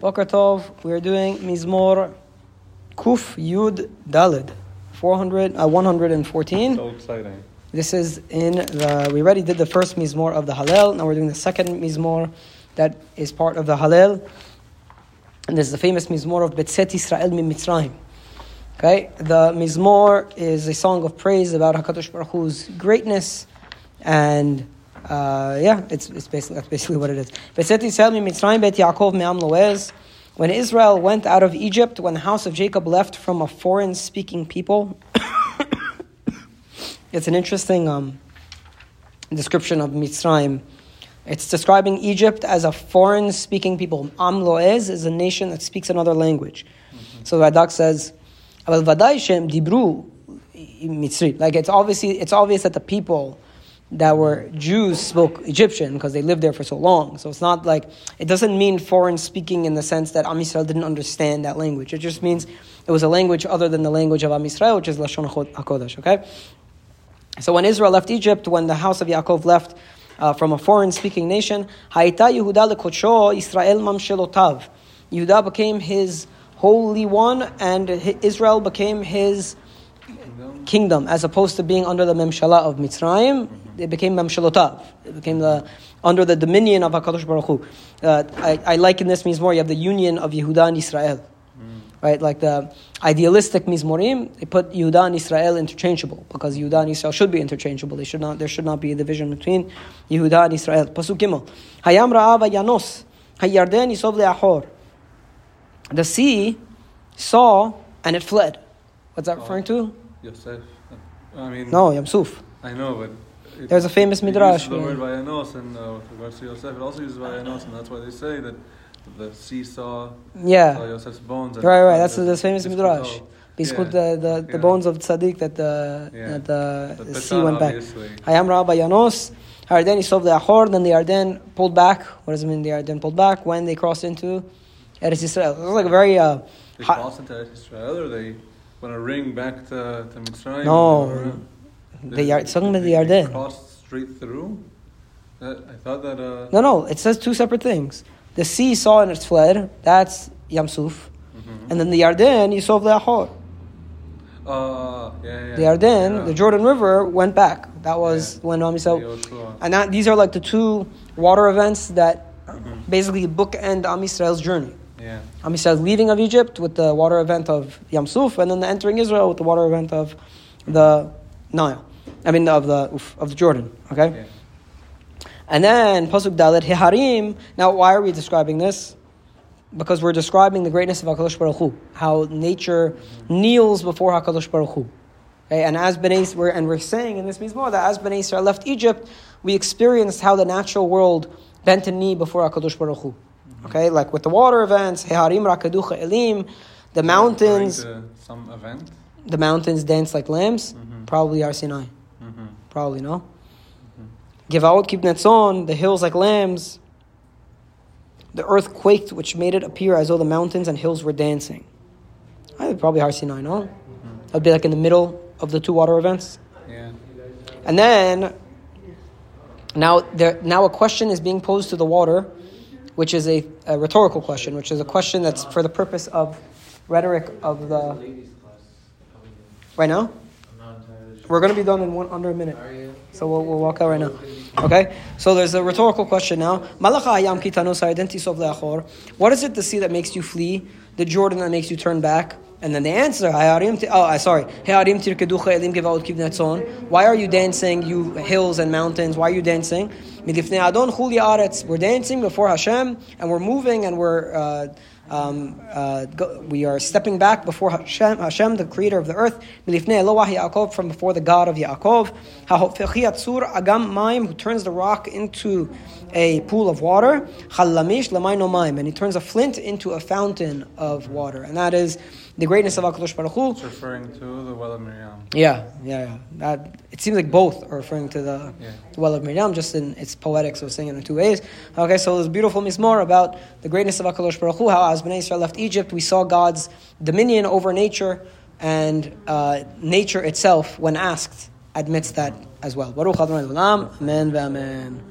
Boker Tov, we are doing Mizmor Kuf Yud Dalid, 400, uh, 114. So exciting. This is in the, we already did the first Mizmor of the Hallel, now we're doing the second Mizmor that is part of the Hallel. And this is the famous Mizmor of Betzet Israel Mi Mitzrayim. Okay, the Mizmor is a song of praise about Hakadosh Baruch Hu's greatness, and uh, yeah, it's, it's basically that's basically what it is. Betzet Israel Mitzrayim Bet Yaakov Me'am Loez. When Israel went out of Egypt, when the house of Jacob left from a foreign-speaking people, it's an interesting um, description of Mitzrayim. It's describing Egypt as a foreign-speaking people. Am Loez is a nation that speaks another language. So Radak says, "Aval vaday shem dibru Mitzri." Like it's obviously it's obvious that the people that were Jews spoke Egyptian because they lived there for so long. So it's not like it doesn't mean foreign speaking in the sense that Am Yisrael didn't understand that language. It just means it was a language other than the language of Am Yisrael, which is Lashon Hakodesh. Okay. So when Israel left Egypt, when the house of Yaakov left uh, from a foreign-speaking nation, Haita Yehuda lekocho Israel mamshelotav. Yehuda became his holy one, and Israel became his kingdom, as opposed to being under the memshala of Mitzrayim. It became memshalotav. It became the under the dominion of Hakadosh Baruch Hu. Uh, I, I liken this Mizmor. You have the union of Yehuda and Israel right? Like the idealistic Mizmorim, they put Yehuda and Israel interchangeable because Yehuda and Israel should be interchangeable. They should not, there should not be a division between Yehuda and Israel. Pasuk Gimel. Hayam Ra'ava Yanos. Hayarden Yisov Le'achor. The sea saw and it fled. What's that referring to? Yosef. I mean, No, Yamsuf. I know, but. There's a famous midrash uses The word vayanos, and uh, with regards to Yosef, it also uses vayanos, and that's why they say that the sea saw, saw Yeah. Yosef's bones. Right, right. That's the, the famous midrash. called- Yeah. the, the, the Yeah. bones of tzaddik that the Yeah. that the, The the sea went back. obviously. Hayam Rabba Yanos. Yarden Yisov Le'achor. Then the Yarden pulled back. What does it mean? The Yarden pulled back when they crossed into Eretz Yisrael. It was like a very uh, They crossed into Israel, or they want to ring back to, to Mitzrayim? No. Uh, the Yard. It's talking about the Yarden. Crossed straight through. That, I thought that. Uh, No, no. It says two separate things. The sea saw and it fled. That's Yamsuf. mhm. And then the Yarden Yisov Le'achor. Uh, yeah, yeah. The Yarden, yeah. the Jordan River, went back. That was when Yisrael. Yoshua. And that, these are like the two water events that Mhm. basically bookend Am Yisrael's journey. Yeah. Am Yisrael's leaving of Egypt with the water event of Yam Suf, and then the entering Israel with the water event of the Nile. I mean, of the of the Jordan. Okay. Yeah. And then pasuk dalet hiharim. Now, why are we describing this? Because we're describing the greatness of Hakadosh Baruch Hu, how nature kneels before Hakadosh Baruch Hu. Okay, and as Bnei we're, and we're saying in this mizmor that as Bnei Israel left Egypt, we experienced how the natural world bent a knee before Hakadosh Baruch Hu. Okay, like with the water events, hiharim rakaducha elim, the mountains, some event. the mountains dance like lambs. Mhm. Probably Har Sinai. Mm-hmm. Probably no. Givaot Kibnetzon, the hills like lambs. The earth quaked, which made it appear as though the mountains and hills were dancing. I think probably Har Sinai, no? That'd be like in the middle of the two water events. Yeah. And then, now there, now a question is being posed to the water, which is a, a rhetorical question, which is a question that's for the purpose of rhetoric of the. Right now? We're going to be done in one under a minute. So we'll, we'll walk out right now. Okay? So there's a rhetorical question now. What is it the sea that makes you flee? The Jordan that makes you turn back? And then the answer, oh, sorry. Gevaot kivnetzon. Why are you dancing, you hills and mountains? Why are you dancing? We're dancing before Hashem, and we're moving, and we're uh, um, uh, go, we are stepping back before Hashem, Hashem, the creator of the earth. Milifnei Eloah Yaakov, from before the God of Yaakov. Hahofechi atzur agam maim, who turns the rock into a pool of water. Chalamish lamay no maim, and he turns a flint into a fountain of water. And that is the greatness of Hakadosh Baruch Hu. It's referring to the well of Miriam. Yeah, yeah, yeah. That, it seems like both are referring to the, Yeah. well of Miriam, just in its poetic, so saying it in two ways. Okay, so there's beautiful mizmor about the greatness of Hakadosh Baruch Hu, how as Bnei Israel left Egypt, we saw God's dominion over nature, and uh, nature itself, when asked, admits that as well. Baruch Adonai Amen, Amen.